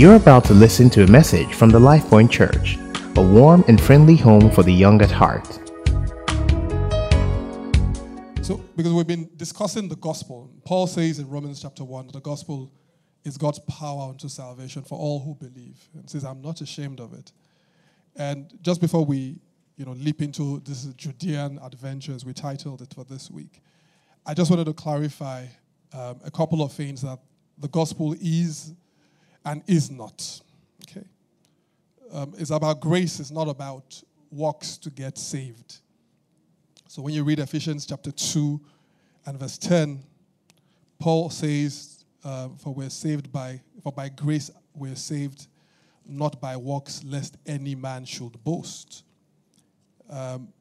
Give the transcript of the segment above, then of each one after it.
You're about to listen to a message from the LifePoint Church, a warm and friendly home for the young at heart. So, because we've been discussing the gospel, Paul says in Romans chapter 1 that the gospel is God's power unto salvation for all who believe. And says, I'm not ashamed of it. And just before we you know, leap into this Judean adventures, we titled it for this week. I just wanted to clarify um, a couple of things that the gospel is and is not. Okay, um, it's about grace. It's not about works to get saved. So when you read Ephesians chapter two and verse ten, Paul says, uh, "For we're saved by for by grace we're saved, not by works, lest any man should boast." Um,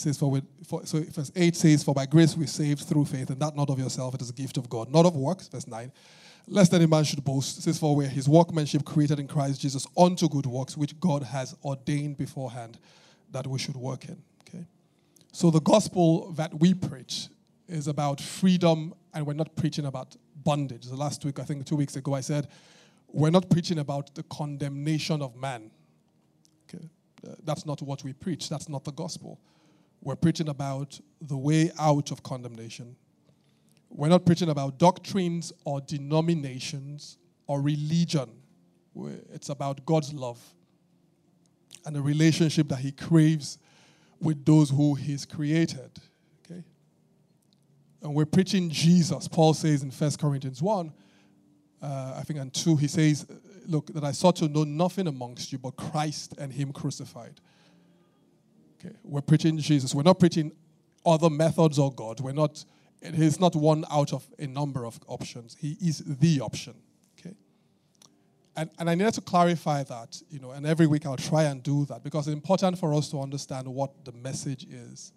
says, for, with, for, so verse 8 says, For by grace we saved through faith, and that not of yourself, it is a gift of God, not of works. Verse 9, lest any man should boast. It says, For we're his workmanship created in Christ Jesus unto good works, which God has ordained beforehand that we should work in. Okay? So the gospel that we preach is about freedom, and we're not preaching about bondage. The last week, I think two weeks ago, I said, We're not preaching about the condemnation of man. Okay? Uh, that's not what we preach, that's not the gospel. We're preaching about the way out of condemnation. We're not preaching about doctrines or denominations or religion. It's about God's love and the relationship that He craves with those who He's created. Okay? And we're preaching Jesus. Paul says in 1 Corinthians 1, uh, I think, and 2, he says, Look, that I sought to know nothing amongst you but Christ and Him crucified. Okay, we're preaching Jesus. We're not preaching other methods of God. We're not. He's not one out of a number of options. He is the option. Okay. And, and I needed to clarify that, you know, and every week I'll try and do that because it's important for us to understand what the message is.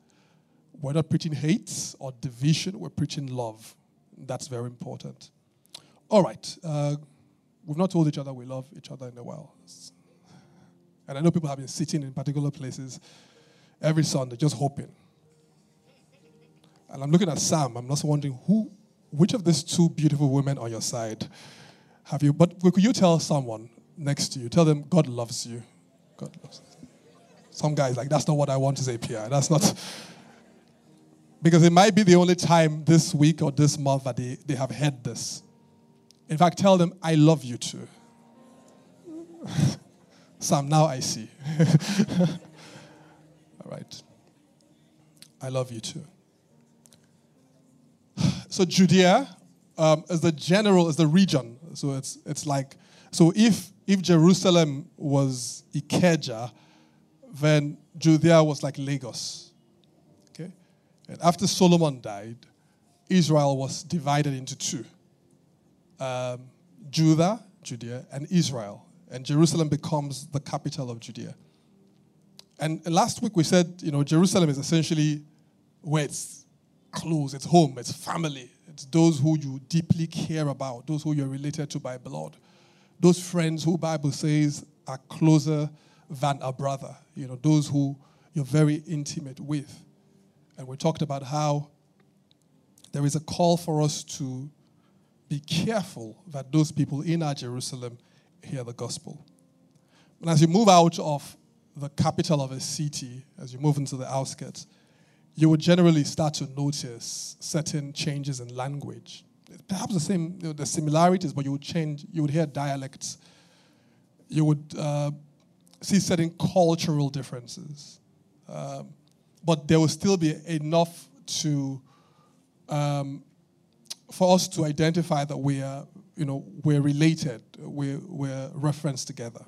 We're not preaching hate or division, we're preaching love. That's very important. All right. Uh, we've not told each other we love each other in a while. And I know people have been sitting in particular places every Sunday, just hoping. And I'm looking at Sam. I'm just wondering who, which of these two beautiful women on your side have you? But could you tell someone next to you? Tell them God loves you. God loves. You. Some guys like that's not what I want to say, Pierre. That's not. Because it might be the only time this week or this month that they, they have heard this. In fact, tell them, I love you too. Sam, now I see. All right. I love you too. So Judea um, is the general, is the region. So it's it's like so if if Jerusalem was Ikeja, then Judea was like Lagos. Okay? And after Solomon died, Israel was divided into two. Um, Judah, Judea, and Israel. And Jerusalem becomes the capital of Judea. And last week we said, you know, Jerusalem is essentially where it's close, it's home, it's family. It's those who you deeply care about, those who you're related to by blood. Those friends who Bible says are closer than a brother, you know, those who you're very intimate with. And we talked about how there is a call for us to be careful that those people in our Jerusalem hear the gospel. And as you move out of the capital of a city, as you move into the outskirts, you would generally start to notice certain changes in language. Perhaps the same, you know, the similarities, but you would change, you would hear dialects. You would uh, see certain cultural differences. Um, but there will still be enough to, um, for us to identify that we are, you know, we're related, we're, we're referenced together.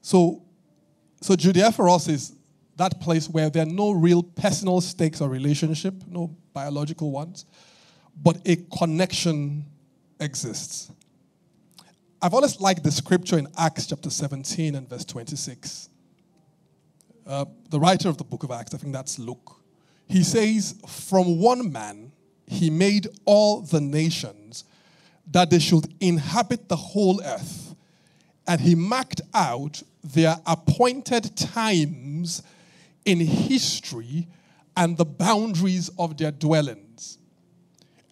So so Judea for us is that place where there are no real personal stakes or relationship, no biological ones, but a connection exists. I've always liked the scripture in Acts chapter 17 and verse 26. Uh, the writer of the book of Acts, I think that's Luke, he says, From one man he made all the nations that they should inhabit the whole earth, and he marked out their appointed times in history and the boundaries of their dwellings.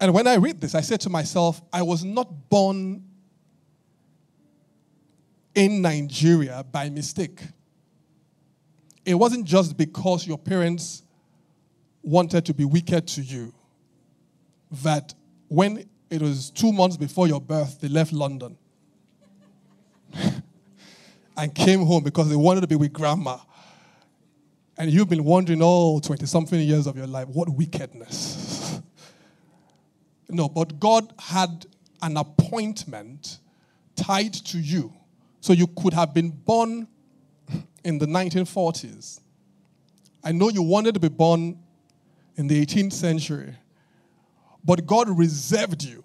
And when I read this, I said to myself, I was not born in Nigeria by mistake. It wasn't just because your parents wanted to be wicked to you that when it was two months before your birth, they left London and came home because they wanted to be with grandma. And you've been wondering all 20 something years of your life, what wickedness. no, but God had an appointment tied to you. So you could have been born in the 1940s. I know you wanted to be born in the 18th century, but God reserved you.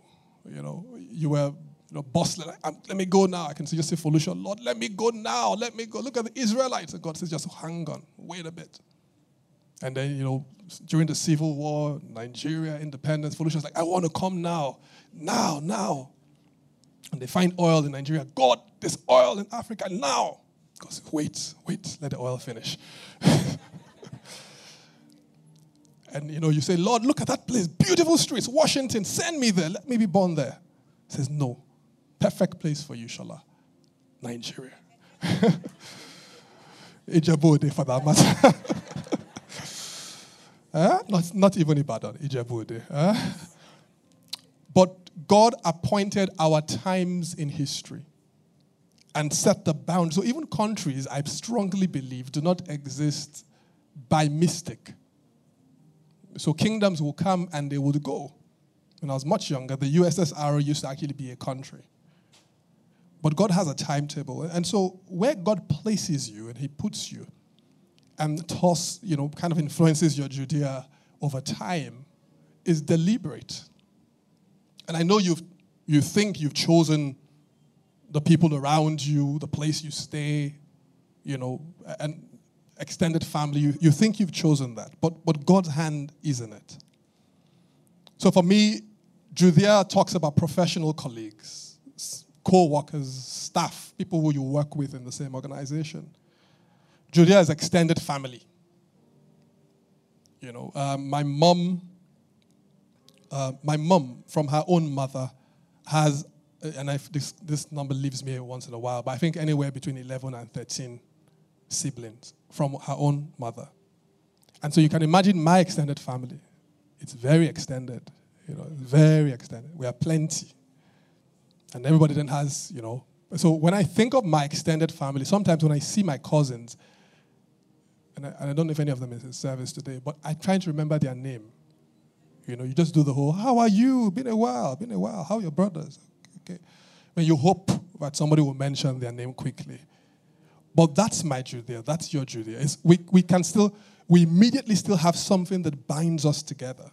You know, you were you know, bustling. Um, let me go now. I can just say, Felicia, Lord, let me go now. Let me go. Look at the Israelites. And God says, just hang on, wait a bit. And then, you know, during the Civil War, Nigeria, independence, Felicia's like, I want to come now. Now, now. And they find oil in Nigeria. God, there's oil in Africa now. God says, wait, wait, let the oil finish. and you know, you say, Lord, look at that place, beautiful streets, Washington, send me there, let me be born there. He says, No, perfect place for you, Shola, Nigeria. Ijebu for that matter. uh, not, not even Ibadan, Ijebu uh? But God appointed our times in history and set the bounds. So even countries, I strongly believe, do not exist by mistake. So kingdoms will come and they would go. When I was much younger, the USSR used to actually be a country. But God has a timetable. And so where God places you and He puts you and toss, you know, kind of influences your Judea over time is deliberate. And I know you've you think you've chosen the people around you, the place you stay, you know, and extended family, you, you think you've chosen that, but, but God's hand is in it. So for me, Judea talks about professional colleagues, co workers, staff, people who you work with in the same organization. Judea is extended family. You know, um, my mom, uh, my mom from her own mother has, and I, this, this number leaves me once in a while, but I think anywhere between 11 and 13 siblings from her own mother. And so you can imagine my extended family. It's very extended, you know, very extended. We are plenty. And everybody then has, you know. So when I think of my extended family, sometimes when I see my cousins, and I, and I don't know if any of them is in service today, but I try to remember their name. You know, you just do the whole, how are you? Been a while, been a while. How are your brothers? Okay. When you hope that somebody will mention their name quickly. But that's my Judea. That's your Judea. It's, we, we can still, we immediately still have something that binds us together.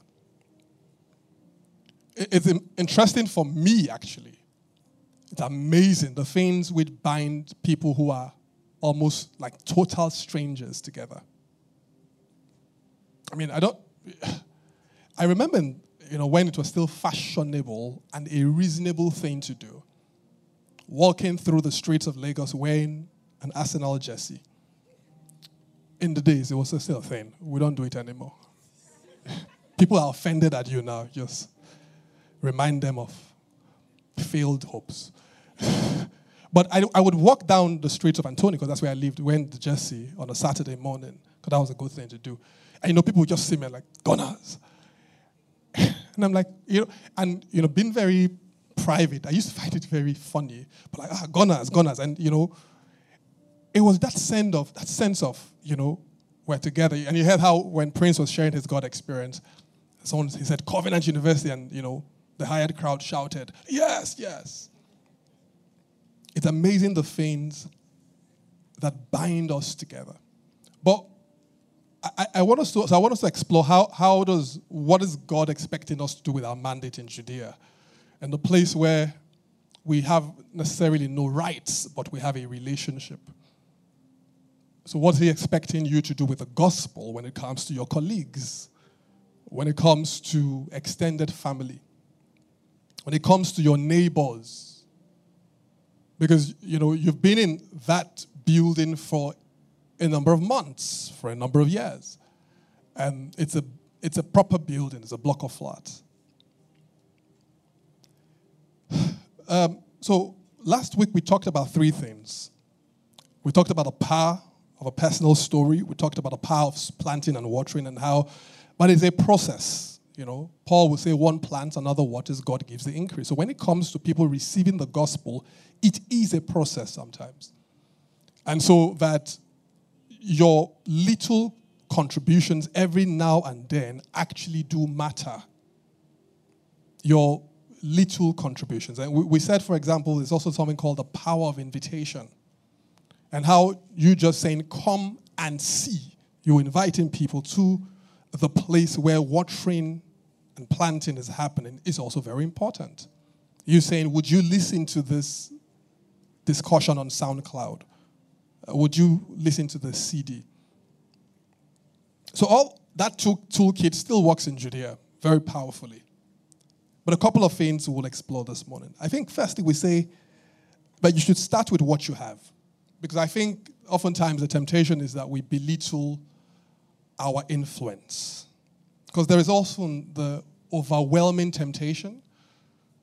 It's interesting for me, actually. It's amazing the things which bind people who are almost like total strangers together. I mean, I don't. I remember, you know, when it was still fashionable and a reasonable thing to do, walking through the streets of Lagos wearing an Arsenal jersey. In the days, it was still a thing. We don't do it anymore. People are offended at you now. Just remind them of failed hopes. But I, I would walk down the streets of Antonio, because that's where I lived, wearing the jersey on a Saturday morning, because that was a good thing to do. And you know, people would just see me like, Gunners. and I'm like, you know, and you know, being very private, I used to find it very funny. But like, ah, Gunners, Gunners. And you know, it was that sense of that sense of you know we're together. And you heard how when Prince was sharing his God experience, someone he said Covenant University, and you know the hired crowd shouted, "Yes, yes." It's amazing the things that bind us together. But I, I, want us to, so I want us to explore how, how does, what is God expecting us to do with our mandate in Judea? And the place where we have necessarily no rights, but we have a relationship. So, what's he expecting you to do with the gospel when it comes to your colleagues, when it comes to extended family, when it comes to your neighbors? because you know you've been in that building for a number of months, for a number of years, and it's a it's a proper building. It's a block of flats. Um, so last week we talked about three things. We talked about the power of a personal story. We talked about the power of planting and watering and how, but it's a process. You know, Paul would say one plants, another waters, God gives the increase. So when it comes to people receiving the gospel, it is a process sometimes. And so that your little contributions every now and then actually do matter. Your little contributions. And we, we said, for example, there's also something called the power of invitation. And how you just saying, come and see. You're inviting people to the place where watering and planting is happening is also very important. You're saying, would you listen to this discussion on SoundCloud? Uh, would you listen to the CD? So all that tool, toolkit still works in Judea very powerfully. But a couple of things we'll explore this morning. I think firstly we say that you should start with what you have. Because I think oftentimes the temptation is that we belittle our influence. Because there is also the overwhelming temptation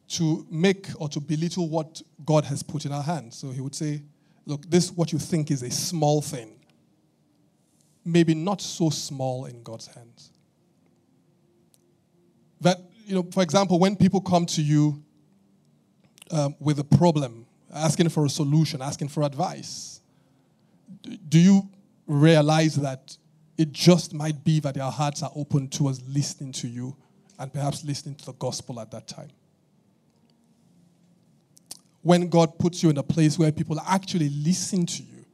to make or to belittle what God has put in our hands. So he would say, look, this what you think is a small thing, maybe not so small in God's hands. That you know, for example, when people come to you um, with a problem, asking for a solution, asking for advice, do you realize that it just might be that their hearts are open to us listening to you and perhaps listening to the gospel at that time? When God puts you in a place where people actually listen to you,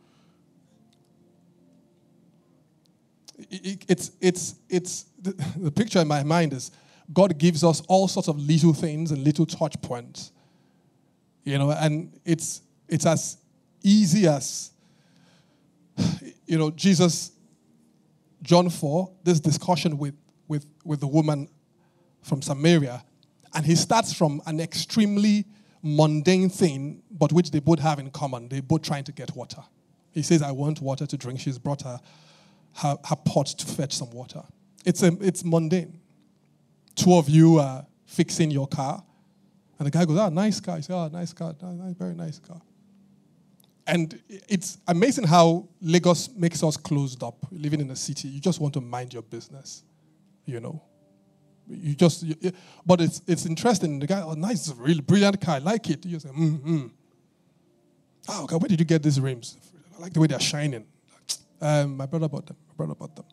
it's, it's, it's, the, the picture in my mind is God gives us all sorts of little things and little touch points. You know, and it's it's as easy as you know, Jesus, John 4, this discussion with, with, with the woman from Samaria, and he starts from an extremely mundane thing, but which they both have in common. They're both trying to get water. He says, I want water to drink. She's brought her, her, her pot to fetch some water. It's, a, it's mundane two of you are fixing your car. And the guy goes, oh, nice car. He says, oh, nice car. Very nice car. And it's amazing how Lagos makes us closed up. Living in a city, you just want to mind your business, you know. You just, you, but it's it's interesting. The guy, oh, nice, really brilliant car. I like it. You say, mm hmm. Oh, God, where did you get these rims? I like the way they're shining. Um, my brother bought them. My brother bought them.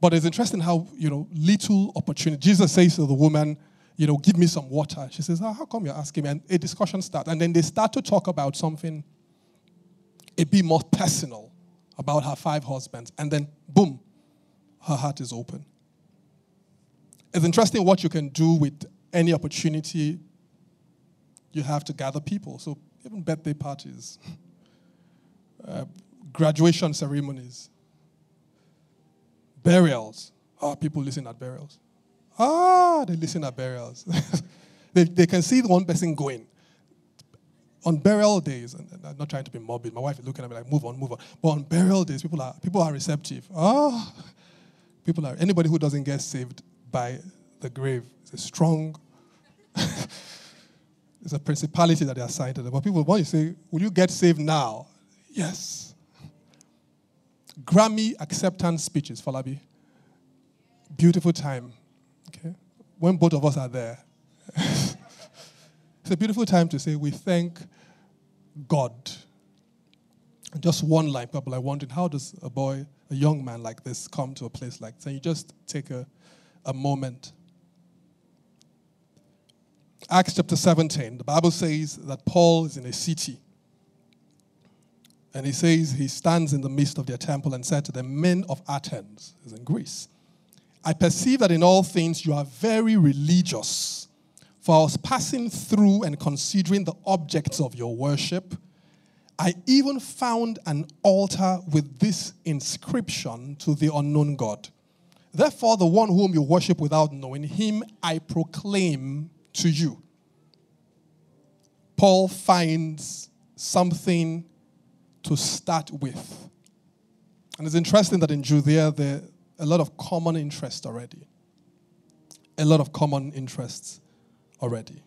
But it's interesting how, you know, little opportunity. Jesus says to the woman, you know, give me some water. She says, oh, how come you're asking me? And a discussion starts. And then they start to talk about something a bit more personal about her five husbands. And then, boom, her heart is open. It's interesting what you can do with any opportunity you have to gather people. So, even birthday parties, uh, graduation ceremonies, Burials. Ah, people listen at burials. Ah, they listen at burials. they, they can see one person going. On burial days, and I'm not trying to be morbid, my wife is looking at me like, move on, move on. But on burial days, people are, people are receptive. Ah, people are, anybody who doesn't get saved by the grave is a strong, it's a principality that they are assigned to them. But people, when you say, will you get saved now? Yes. Grammy acceptance speeches, Falabi. Beautiful time. Okay? When both of us are there. it's a beautiful time to say we thank God. Just one line, people are wondering how does a boy, a young man like this, come to a place like this? And you just take a, a moment. Acts chapter 17, the Bible says that Paul is in a city and he says, he stands in the midst of their temple and said to the men of Athens, is in Greece, I perceive that in all things you are very religious. For I was passing through and considering the objects of your worship. I even found an altar with this inscription to the unknown God. Therefore, the one whom you worship without knowing, him I proclaim to you. Paul finds something to start with. And it's interesting that in Judea, there are a lot of common interests already. A lot of common interests already.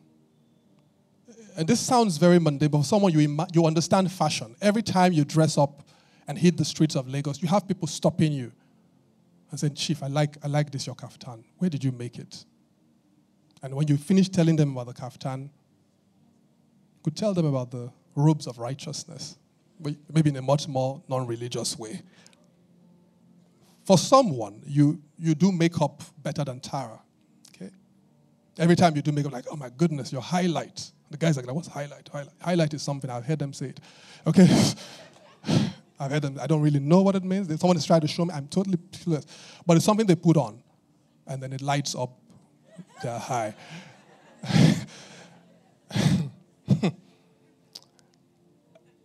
and this sounds very mundane, but for someone you, ima- you understand fashion. Every time you dress up and hit the streets of Lagos, you have people stopping you and saying, Chief, I like, I like this, your kaftan. Where did you make it? And when you finish telling them about the kaftan, you could tell them about the robes of righteousness, but maybe in a much more non religious way. For someone, you, you do makeup better than Tara. Every time you do makeup, like, oh my goodness, your highlight. The guy's like, what's highlight? Highlight, highlight is something, I've heard them say it. Okay? I've heard them, I don't really know what it means. Someone is trying to show me, I'm totally clueless. But it's something they put on, and then it lights up their high.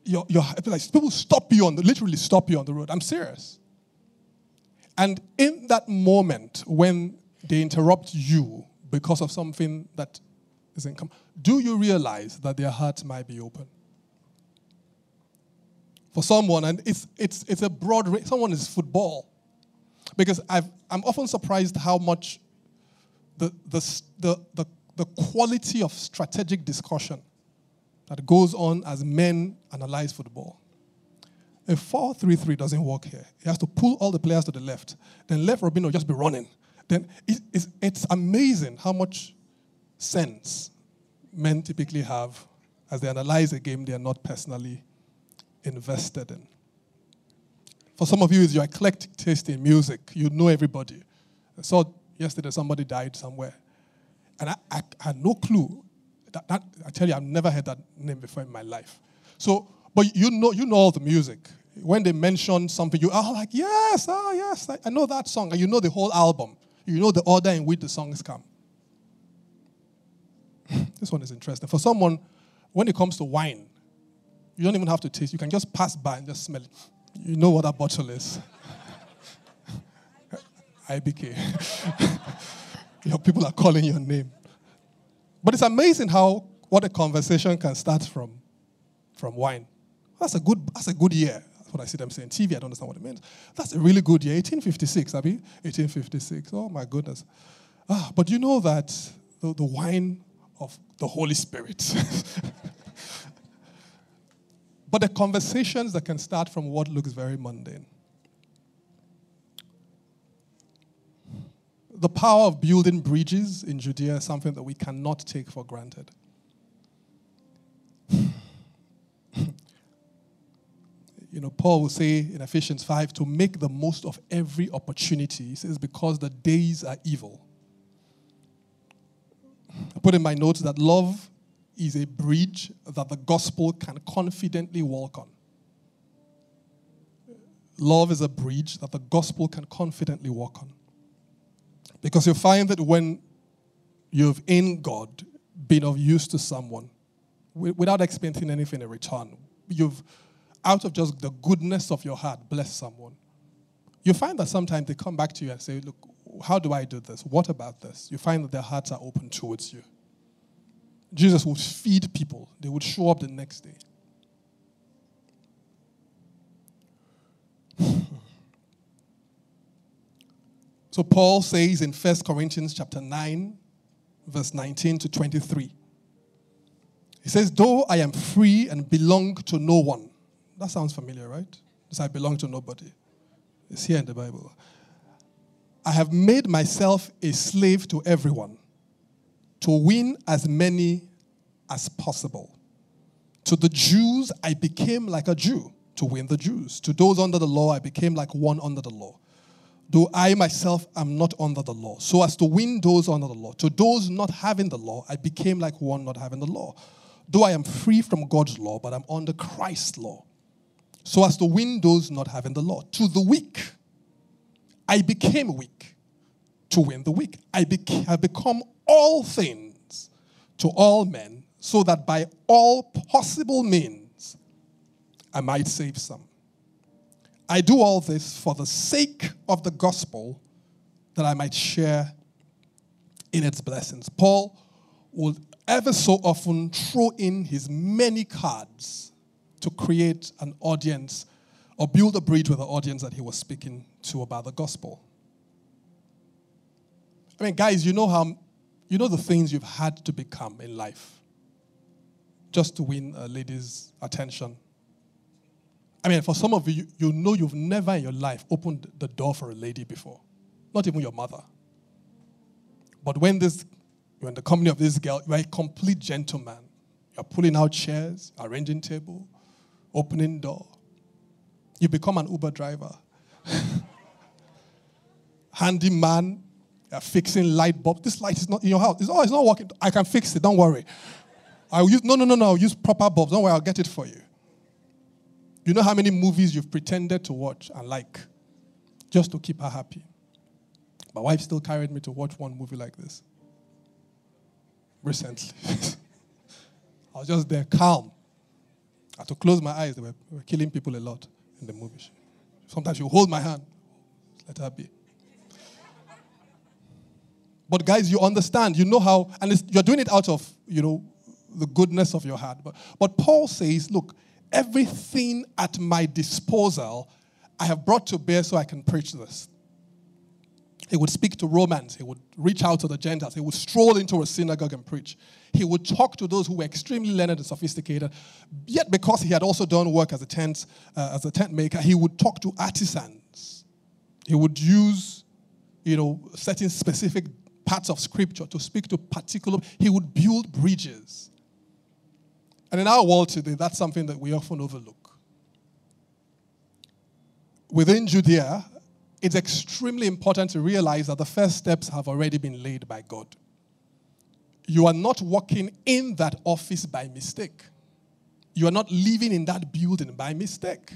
you're, you're, like, people stop you on the, literally stop you on the road. I'm serious. And in that moment when they interrupt you because of something that isn't come, do you realize that their hearts might be open? For someone, and it's, it's, it's a broad range, someone is football. Because I've, I'm often surprised how much the, the, the, the, the quality of strategic discussion that goes on as men analyze football. A 4 3 3 doesn't work here. He has to pull all the players to the left. Then left Robin will just be running. Then it's, it's amazing how much sense men typically have as they analyze a game they are not personally invested in. For some of you, it's your eclectic taste in music. You know everybody. I saw yesterday somebody died somewhere. And I, I, I had no clue. That, that, I tell you, I've never heard that name before in my life. So but you know, you know all the music. When they mention something, you are like, yes, ah, yes, I, I know that song. And you know the whole album. You know the order in which the songs come. this one is interesting. For someone, when it comes to wine, you don't even have to taste. You can just pass by and just smell it. You know what that bottle is. IBK. your people are calling your name. But it's amazing how what a conversation can start from, from wine. That's a good, that's a good year. What I see them saying. TV, I don't understand what it means. That's a really good year. 1856, Abby? 1856. Oh my goodness. Ah, but you know that the, the wine of the Holy Spirit. but the conversations that can start from what looks very mundane. The power of building bridges in Judea is something that we cannot take for granted. You know, Paul will say in Ephesians 5 to make the most of every opportunity. He says, because the days are evil. I put in my notes that love is a bridge that the gospel can confidently walk on. Love is a bridge that the gospel can confidently walk on. Because you find that when you've in God been of use to someone without expecting anything in return, you've out of just the goodness of your heart, bless someone. You find that sometimes they come back to you and say, Look, how do I do this? What about this? You find that their hearts are open towards you. Jesus would feed people, they would show up the next day. so Paul says in 1 Corinthians chapter 9, verse 19 to 23. He says, Though I am free and belong to no one, that sounds familiar, right? Because I belong to nobody. It's here in the Bible. I have made myself a slave to everyone to win as many as possible. To the Jews, I became like a Jew to win the Jews. To those under the law, I became like one under the law. Though I myself am not under the law, so as to win those under the law. To those not having the law, I became like one not having the law. Though I am free from God's law, but I'm under Christ's law so as to win those not having the law. To the weak, I became weak to win the weak. I beca- have become all things to all men, so that by all possible means I might save some. I do all this for the sake of the gospel, that I might share in its blessings. Paul will ever so often throw in his many cards to create an audience or build a bridge with the audience that he was speaking to about the gospel. I mean, guys, you know how, you know the things you've had to become in life. just to win a lady's attention. I mean, for some of you, you know you've never in your life opened the door for a lady before, not even your mother. But when this, you're in the company of this girl, you're a complete gentleman. You're pulling out chairs, arranging table, opening door. You become an Uber driver. Handyman, you're fixing light bulb. This light is not in your house. It's, oh, it's not working. I can fix it. Don't worry. I'll use, no, no, no, no. I'll use proper bulbs. Don't worry. I'll get it for you. You know how many movies you've pretended to watch and like just to keep her happy? My wife still carried me to watch one movie like this recently. I was just there, calm. I had to close my eyes. They were, were killing people a lot in the movie. Sometimes you hold my hand, let her be. But guys, you understand, you know how, and you're doing it out of, you know, the goodness of your heart. But, but Paul says, look, everything at my disposal I have brought to bear so I can preach this. He would speak to Romans. He would reach out to the Gentiles. He would stroll into a synagogue and preach. He would talk to those who were extremely learned and sophisticated. Yet, because he had also done work as a tent, uh, as a tent maker, he would talk to artisans. He would use, you know, certain specific parts of scripture to speak to particular. He would build bridges. And in our world today, that's something that we often overlook. Within Judea, it's extremely important to realize that the first steps have already been laid by God. You are not working in that office by mistake. You are not living in that building by mistake.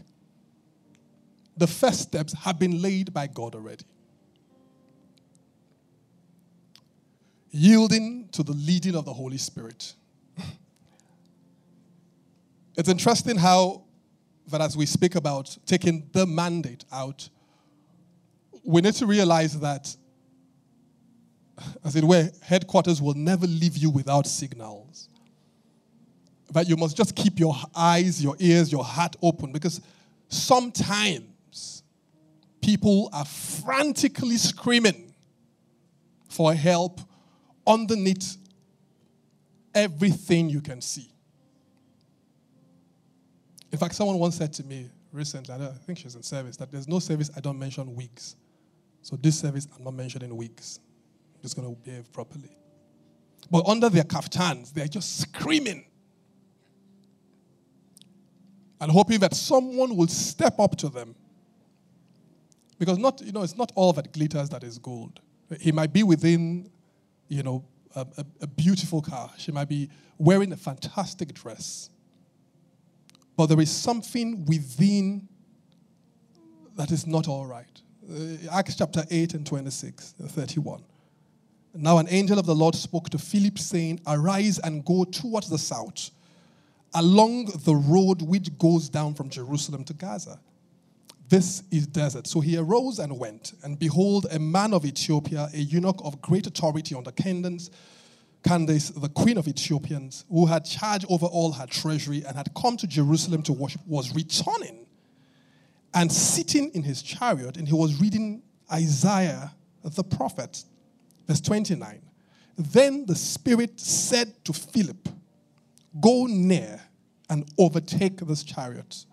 The first steps have been laid by God already. Yielding to the leading of the Holy Spirit. It's interesting how that as we speak about taking the mandate out, we need to realize that, as it were, headquarters will never leave you without signals. That you must just keep your eyes, your ears, your heart open because sometimes people are frantically screaming for help underneath everything you can see. In fact, someone once said to me recently, I, think she's in service, that there's no service I don't mention wigs. So this service, I'm not mentioning wigs. I'm just going to behave properly. But under their kaftans, they're just screaming and hoping that someone will step up to them. Because not, you know, it's not all that glitters that is gold. He might be within, you know, a, a, a beautiful car. She might be wearing a fantastic dress. But there is something within that is not all right. Uh, Acts chapter 8 and 26, uh, 31. Now an angel of the Lord spoke to Philip, saying, Arise and go towards the south, along the road which goes down from Jerusalem to Gaza. This is desert. So he arose and went, and behold, a man of Ethiopia, a eunuch of great authority under Candace, Candace, the queen of Ethiopians, who had charge over all her treasury and had come to Jerusalem to worship, was returning and sitting in his chariot, and he was reading Isaiah the prophet. Verse 29. Then the Spirit said to Philip, Go near and overtake this chariot.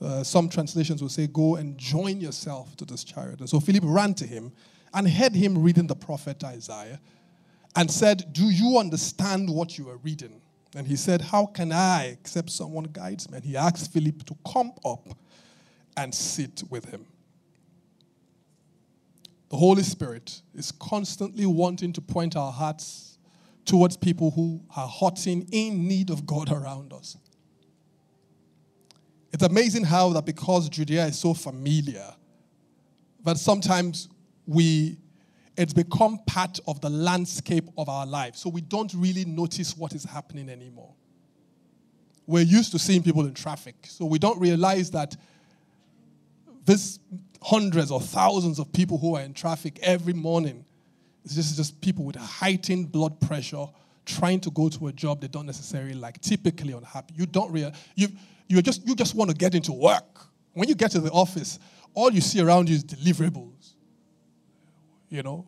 Uh, some translations will say, Go and join yourself to this chariot. And so Philip ran to him and heard him reading the prophet Isaiah and said, Do you understand what you are reading? And he said, How can I except someone guides me? And he asked Philip to come up and sit with him. The Holy Spirit is constantly wanting to point our hearts towards people who are hurting in need of God around us. It's amazing how that because Judea is so familiar, that sometimes we it's become part of the landscape of our life. So we don't really notice what is happening anymore. We're used to seeing people in traffic, so we don't realize that this hundreds or thousands of people who are in traffic every morning is just, just people with heightened blood pressure trying to go to a job they don't necessarily like, typically unhappy. You don't realize, you, you, just, you just want to get into work. When you get to the office, all you see around you is deliverables you know,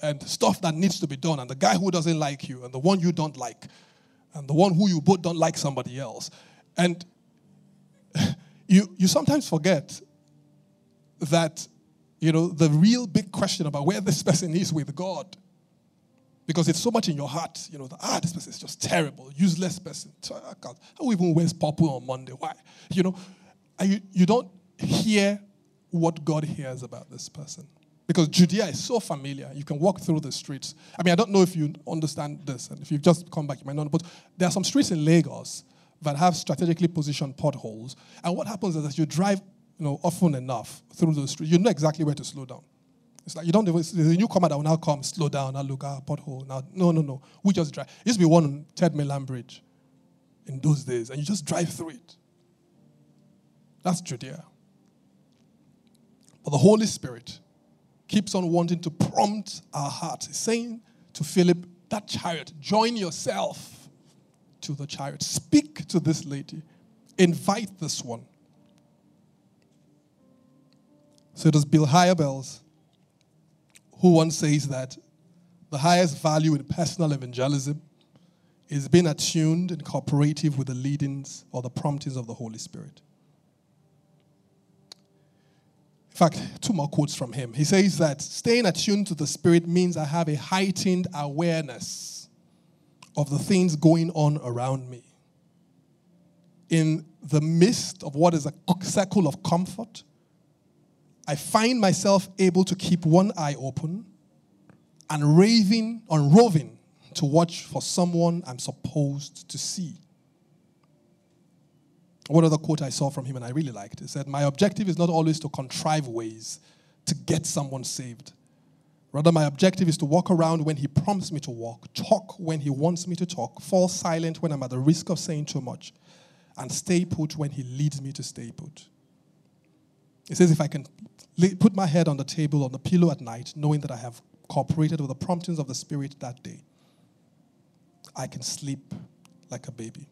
and stuff that needs to be done, and the guy who doesn't like you, and the one you don't like, and the one who you both don't like somebody else. And you, you sometimes forget that, you know, the real big question about where this person is with God, because it's so much in your heart, you know, that, ah, this person is just terrible, useless person. Who even wears purple on Monday? Why? You know, you, you don't hear what God hears about this person. Because Judea is so familiar. You can walk through the streets. I mean, I don't know if you understand this, and if you've just come back, you might not but there are some streets in Lagos that have strategically positioned potholes. And what happens is that you drive you know, often enough through the street, you know exactly where to slow down. It's like you don't, there's a newcomer that will now come, slow down, now look, at a pothole. Now, no, no, no. We just drive. It used to be one on Third Mainland Bridge in those days, and you just drive through it. That's Judea. But the Holy Spirit keeps on wanting to prompt our hearts. He's saying to Philip, that chariot, join yourself to the chariot. Speak to this lady. Invite this one. So it was Bill Hybels who once says that the highest value in personal evangelism is being attuned and cooperative with the leadings or the promptings of the Holy Spirit. In fact, two more quotes from him. He says that staying attuned to the Spirit means I have a heightened awareness of the things going on around me. In the midst of what is a circle of comfort, I find myself able to keep one eye open and raving on roving to watch for someone I'm supposed to see. One other quote I saw from him and I really liked it said, My objective is not always to contrive ways to get someone saved. Rather, my objective is to walk around when he prompts me to walk, talk when he wants me to talk, fall silent when I'm at the risk of saying too much, and stay put when he leads me to stay put. He says, If I can put my head on the table, on the pillow at night, knowing that I have cooperated with the promptings of the Spirit that day, I can sleep like a baby.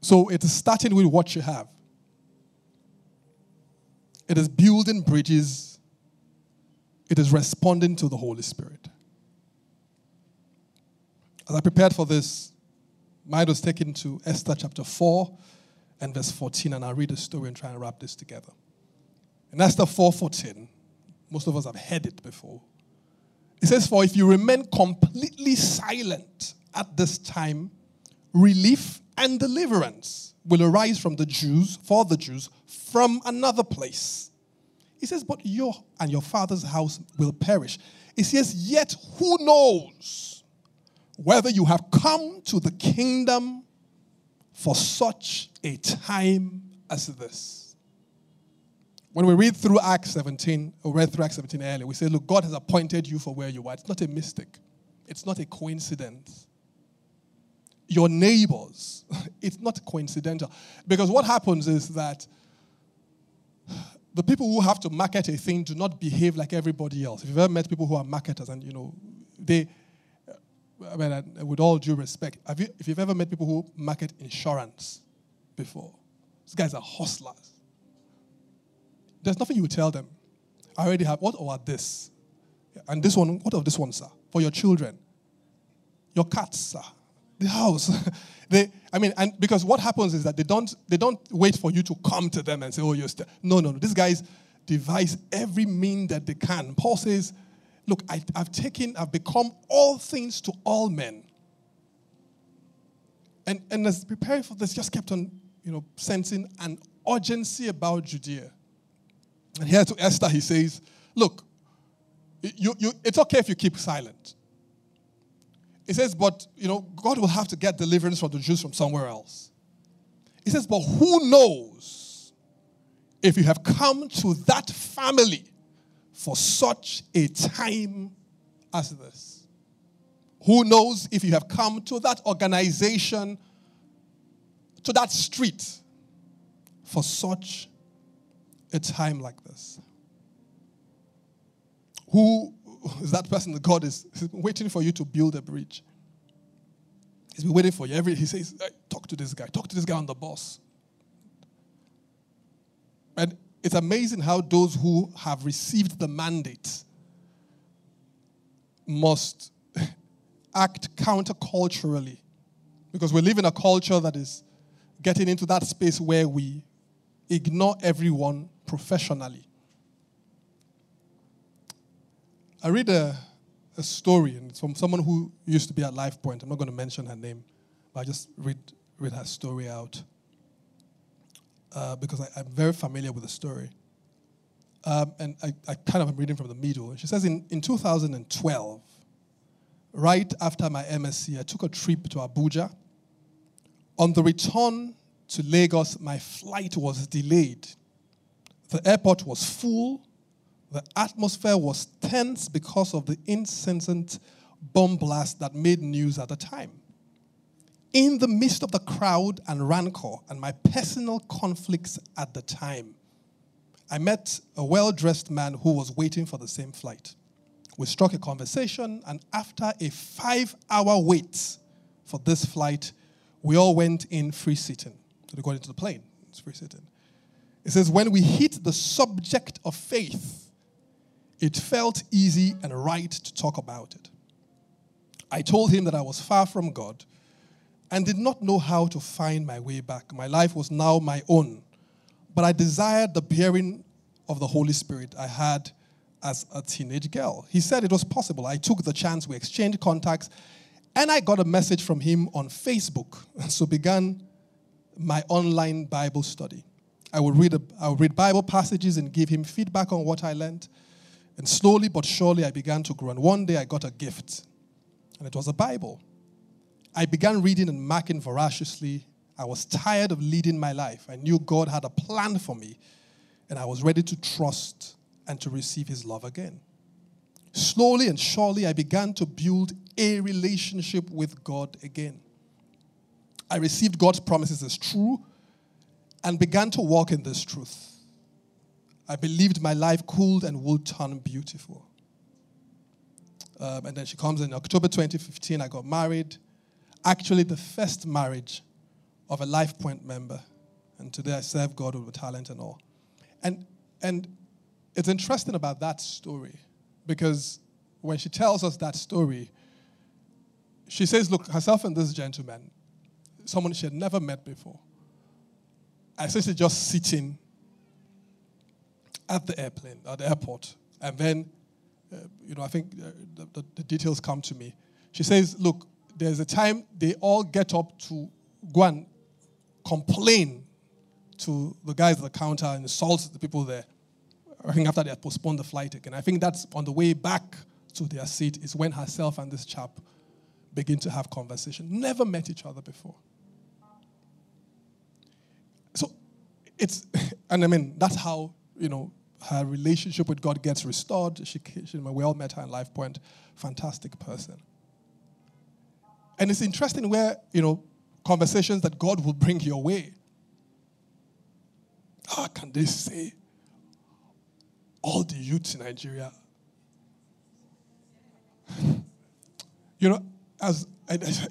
So it is starting with what you have. It is building bridges. It is responding to the Holy Spirit. As I prepared for this, mind was taken to Esther chapter 4 and verse 14, and I'll read the story and try and wrap this together. And that's the 4:14, most of us have heard it before. It says, For if you remain completely silent at this time, relief and deliverance will arise from the Jews, for the Jews, from another place. He says, But your and your father's house will perish. He says, Yet who knows whether you have come to the kingdom for such a time as this? When we read through Acts 17, or read through Acts 17 earlier, we say, Look, God has appointed you for where you are. It's not a mistake, it's not a coincidence your neighbors. It's not coincidental. Because what happens is that the people who have to market a thing do not behave like everybody else. If you've ever met people who are marketers and, you know, they, I mean, with all due respect, have you, if you've ever met people who market insurance before, these guys are hustlers. There's nothing you tell them. I already have, what about this? And this one, what of this one, sir? For your children. Your cats, sir the house. they, I mean, and because what happens is that they don't, they don't wait for you to come to them and say, oh, you're still. No, no, no. These guys devise every mean that they can. Paul says, look, I, I've taken, I've become all things to all men. And, and as preparing for this, just kept on, you know, sensing an urgency about Judea. And here to Esther, he says, look, you, you, it's okay if you keep silent. He says, but you know, God will have to get deliverance from the Jews from somewhere else. He says, but who knows if you have come to that family for such a time as this? Who knows if you have come to that organization, to that street for such a time like this? Who is that person that God is waiting for you to build a bridge. He's been waiting for you. Every he says, hey, talk to this guy, talk to this guy on the bus. And it's amazing how those who have received the mandate must act counterculturally because we live in a culture that is getting into that space where we ignore everyone professionally. I read a, a story, and it's from someone who used to be at Life Point. I'm not going to mention her name, but I just read, read her story out uh, because I, am very familiar with the story. Um, and I, I kind of am reading from the middle. She says in, in 2012, right after my MSc, I took a trip to Abuja. On the return to Lagos, my flight was delayed. The airport was full. The atmosphere was tense because of the incessant bomb blast that made news at the time. In the midst of the crowd and rancor and my personal conflicts at the time, I met a well dressed man who was waiting for the same flight. We struck a conversation, and after a five hour wait for this flight, we all went in free sitting. So they got into the plane. It's free sitting. It says, when we hit the subject of faith, it felt easy and right to talk about it. I told him that I was far from God and did not know how to find my way back. My life was now my own, but I desired the bearing of the Holy Spirit I had as a teenage girl. He said it was possible. I took the chance, we exchanged contacts, and I got a message from him on Facebook. And so began my online Bible study. I would read, a, I would read Bible passages and give him feedback on what I learned. And slowly but surely, I began to grow. And one day, I got a gift, and it was a Bible. I began reading and marking voraciously. I was tired of leading my life. I knew God had a plan for me, and I was ready to trust and to receive His love again. Slowly and surely, I began to build a relationship with God again. I received God's promises as true and began to walk in this truth. I believed my life could and would turn beautiful. Um, and then she comes in October 2015. I got married. Actually, the first marriage of a Life Point member. And today I serve God with talent and all. And, and it's interesting about that story because when she tells us that story, she says, Look, herself and this gentleman, someone she had never met before, essentially just sitting at the airplane, at the airport. And then, uh, you know, I think uh, the, the, the details come to me. She says, Look, there's a time they all get up to go and complain to the guys at the counter and insult the people there. I think after they had postponed the flight again. I think that's on the way back to their seat is when herself and this chap begin to have conversation. Never met each other before. So it's, and I mean, that's how, you know, her relationship with God gets restored. She, she, we all met her in Life Point. Fantastic person. And it's interesting where, you know, conversations that God will bring your way. How can they say all the youths in Nigeria? you know, as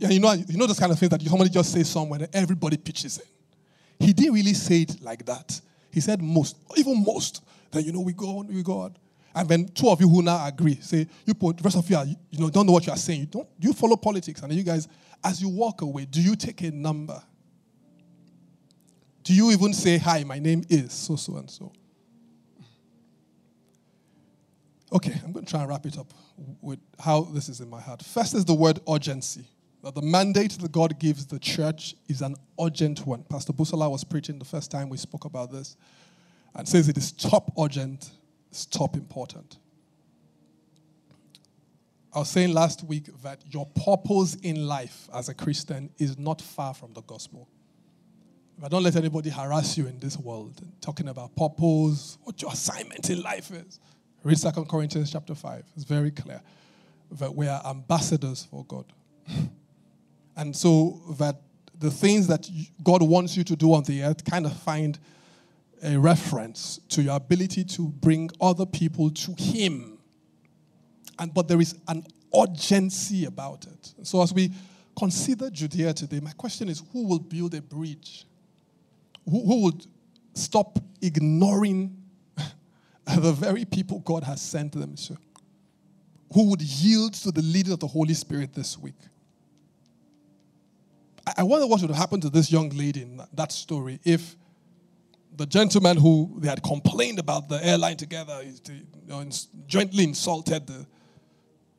you know, you know those kind of things that somebody just says somewhere and everybody pitches in. He didn't really say it like that. He said most, even most. Then you know we go on, we go on. And then two of you who now agree, say, you put, the rest of you are, you know, don't know what you are saying. You don't, you follow politics. And you guys, as you walk away, do you take a number? Do you even say, hi, my name is so, so, and so? Okay, I'm going to try and wrap it up with how this is in my heart. First is the word urgency. That the mandate that God gives the church is an urgent one. Pastor Busala was preaching the first time we spoke about this and says it is top urgent stop important. I was saying last week that your purpose in life as a Christian is not far from the gospel. I don't let anybody harass you in this world talking about purpose, what your assignment in life is. Read 2 Corinthians chapter 5. It's very clear that we are ambassadors for God. and so that the things that God wants you to do on the earth kind of find a reference to your ability to bring other people to Him. And, but there is an urgency about it. So, as we consider Judea today, my question is who will build a bridge? Who, who would stop ignoring the very people God has sent them to? who would yield to the leading of the Holy Spirit this week. I wonder what would have happened to this young lady in that story if the gentleman who they had complained about the airline together you know, jointly insulted the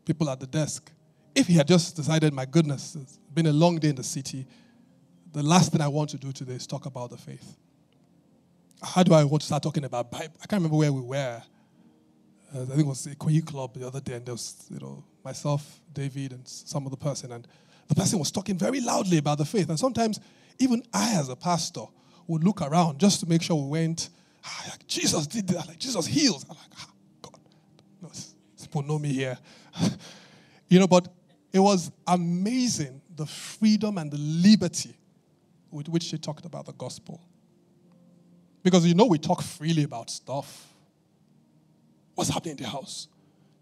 people at the desk. If he had just decided, my goodness, it's been a long day in the city, the last thing I want to do today is talk about the faith. How do I want to start talking about Bible? I can't remember where we were. Uh, I think it was the Ikoyi Club the other day, and there was, you know, myself, David, and some other person, and the person was talking very loudly about the faith. And sometimes, even I, as a pastor, would look around just to make sure we went, ah, like, Jesus did that, like Jesus heals. I'm like, ah, God, no, people know me here. you know, but it was amazing the freedom and the liberty with which she talked about the gospel. Because you know, we talk freely about stuff. What's happening in the house?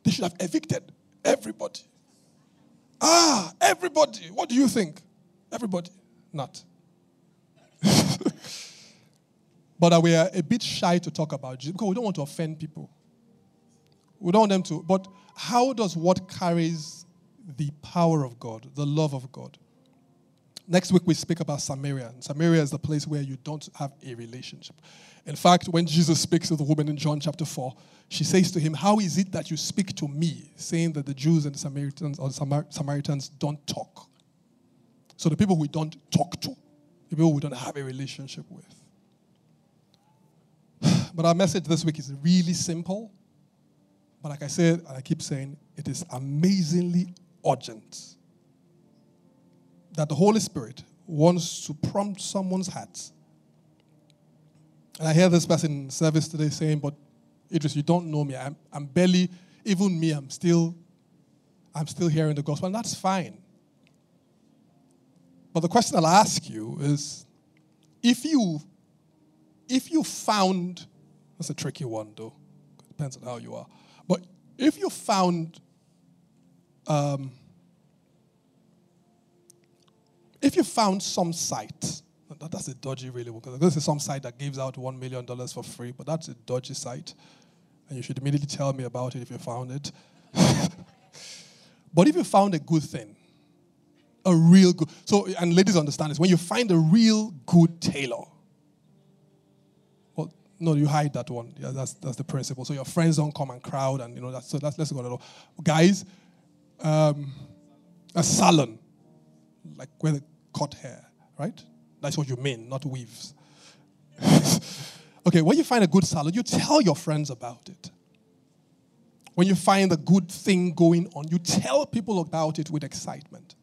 They should have evicted everybody. Ah, everybody. What do you think? Everybody. Not. But we are a bit shy to talk about Jesus because we don't want to offend people. We don't want them to. But how does what carries the power of God, the love of God? Next week we speak about Samaria. And Samaria is the place where you don't have a relationship. In fact, when Jesus speaks to the woman in John chapter 4, she says to him, How is it that you speak to me, saying that the Jews and the Samaritans or the Samar- Samaritans don't talk? So the people we don't talk to, the people we don't have a relationship with. But our message this week is really simple. But like I said, I keep saying, it is amazingly urgent that the Holy Spirit wants to prompt someone's heart. And I hear this person in service today saying, But Idris, you don't know me. I'm, I'm barely, even me, I'm still, I'm still hearing the gospel. And that's fine. But the question I'll ask you is if you if you found that's a tricky one though, depends on how you are. But if you found um, if you found some site, that's a dodgy really, because this is some site that gives out $1 million for free, but that's a dodgy site. And you should immediately tell me about it if you found it. but if you found a good thing, a real good, so, and ladies understand this, when you find a real good tailor, no, you hide that one. Yeah, that's, that's the principle. So your friends don't come and crowd, and you know, that's, so that's, let's go. Guys, um, a salon, like where they cut hair, right? That's what you mean, not weaves. okay, when you find a good salon, you tell your friends about it. When you find a good thing going on, you tell people about it with excitement.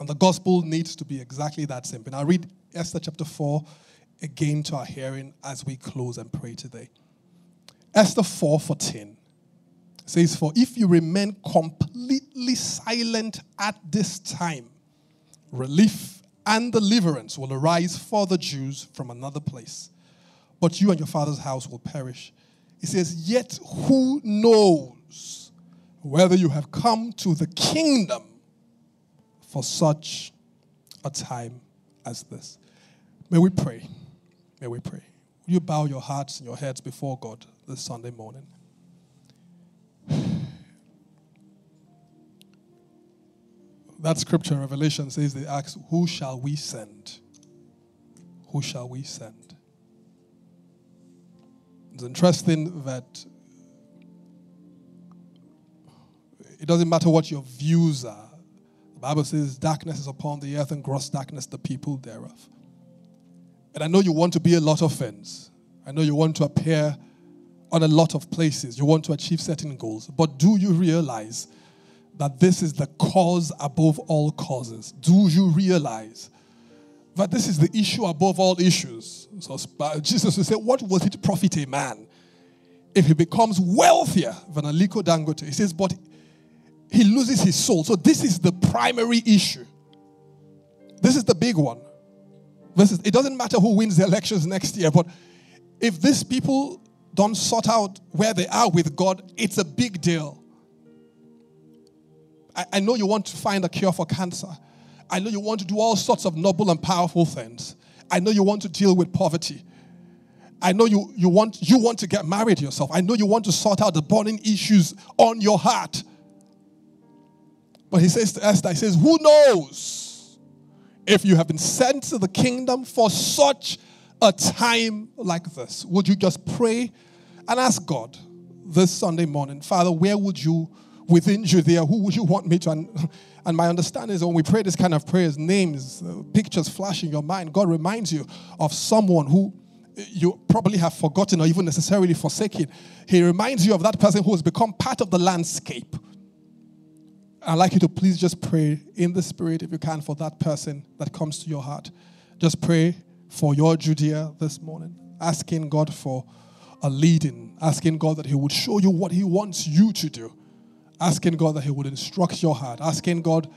And the gospel needs to be exactly that simple. Now, read Esther chapter 4 again to our hearing as we close and pray today. Esther 4:14 says, For if you remain completely silent at this time, relief and deliverance will arise for the Jews from another place. But you and your father's house will perish. He says, Yet who knows whether you have come to the kingdom for such a time as this? May we pray. May we pray. Will you bow your hearts and your heads before God this Sunday morning? that scripture in Revelation says they ask, Who shall we send? Who shall we send? It's interesting that it doesn't matter what your views are. The Bible says, Darkness is upon the earth and gross darkness the people thereof. And I know you want to be a lot of things. I know you want to appear on a lot of places. You want to achieve certain goals. But do you realize that this is the cause above all causes? Do you realize that this is the issue above all issues? So uh, Jesus will say, What will it profit a man if he becomes wealthier than Aliko Dangote? He says, But he loses his soul. So this is the primary issue. This is the big one. Is, it doesn't matter who wins the elections next year, but if these people don't sort out where they are with God, it's a big deal. I, I know you want to find a cure for cancer. I know you want to do all sorts of noble and powerful things. I know you want to deal with poverty. I know you, you, want, you want to get married yourself. I know you want to sort out the burning issues on your heart. But he says to Esther, he says, Who knows if you have been sent to the kingdom for such a time like this? Would you just pray and ask God this Sunday morning, Father, where would you, within Judea, who would you want me to? And, and my understanding is when we pray this kind of prayers, names, uh, pictures flash in your mind, God reminds you of someone who you probably have forgotten or even necessarily forsaken. He reminds you of that person who has become part of the landscape. I'd like you to please just pray in the spirit, if you can, for that person that comes to your heart. Just pray for your Judea this morning, asking God for a leading, asking God that He would show you what He wants you to do, asking God that He would instruct your heart, asking God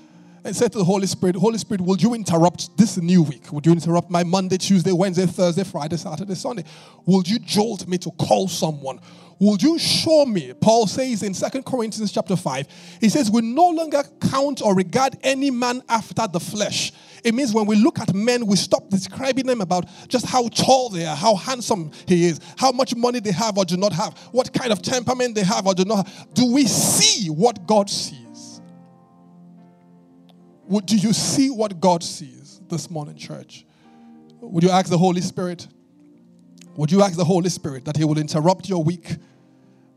and say to the Holy Spirit, Holy Spirit, will you interrupt this new week? Would you interrupt my Monday, Tuesday, Wednesday, Thursday, Friday, Saturday, Sunday? Will you jolt me to call someone? Will you show me? Paul says in Second Corinthians chapter 5, he says, We no longer count or regard any man after the flesh. It means when we look at men, we stop describing them about just how tall they are, how handsome he is, how much money they have or do not have, what kind of temperament they have or do not have. Do we see what God sees? Would, do you see what God sees this morning, church? Would you ask the Holy Spirit? Would you ask the Holy Spirit that He will interrupt your week?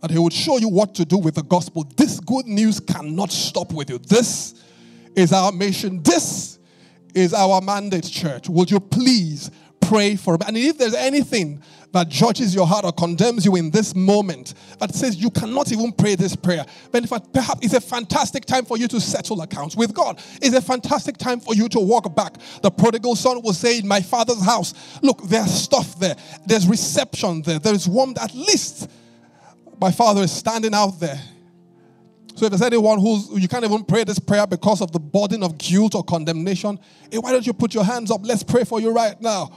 That He would show you what to do with the gospel? This good news cannot stop with you. This is our mission. This is our mandate, church. Would you please pray for him. And if there's anything that judges your heart or condemns you in this moment, that says you cannot even pray this prayer, then if perhaps it's a fantastic time for you to settle accounts with God. It's a fantastic time for you to walk back. The prodigal son will say, In my father's house, look, there's stuff there, there's reception there, there's warmth. At least my father is standing out there. So if there's anyone who's you can't even pray this prayer because of the burden of guilt or condemnation, hey, why don't you put your hands up? Let's pray for you right now.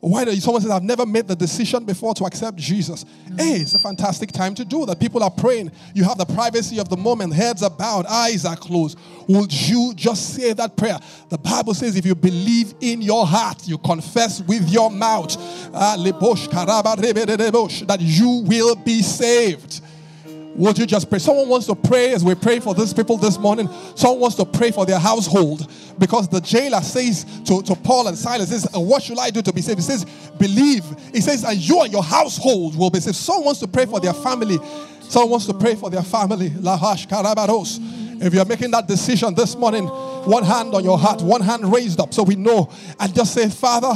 Why do you, someone says, I've never made the decision before to accept Jesus? Mm-hmm. Hey, it's a fantastic time to do that. People are praying. You have the privacy of the moment. Heads are bowed, eyes are closed. Would you just say that prayer? The Bible says, if you believe in your heart, you confess with your mouth uh, that you will be saved. Would you just pray? Someone wants to pray as we pray for these people this morning. Someone wants to pray for their household because the jailer says to, to Paul and Silas, says, What should I do to be saved? He says, Believe. He says, And you and your household will be saved. Someone wants to pray for their family. Someone wants to pray for their family. Lahash karabaros. If you're making that decision this morning, one hand on your heart, one hand raised up so we know, and just say, Father,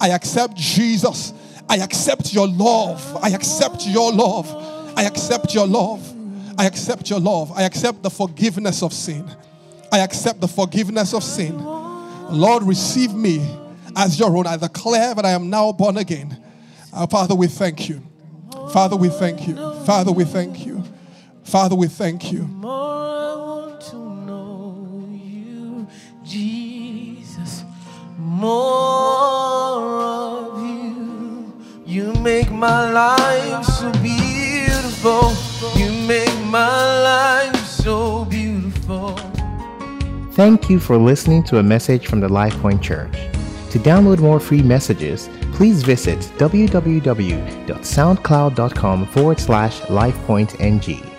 I accept Jesus. I accept your love. I accept your love. I accept your love. I accept your love. I accept the forgiveness of sin. I accept the forgiveness of sin. Lord, receive me as your own. I declare that I am now born again. Uh, Father, we thank you. Father, we thank you. Father, we thank you. Father, we thank you. Jesus. More of you. You make my life so beautiful beautiful. You make my life so beautiful. Thank you for listening to a message from the LifePoint Church. To download more free messages, please visit www.soundcloud.com forward slash LifePointNG.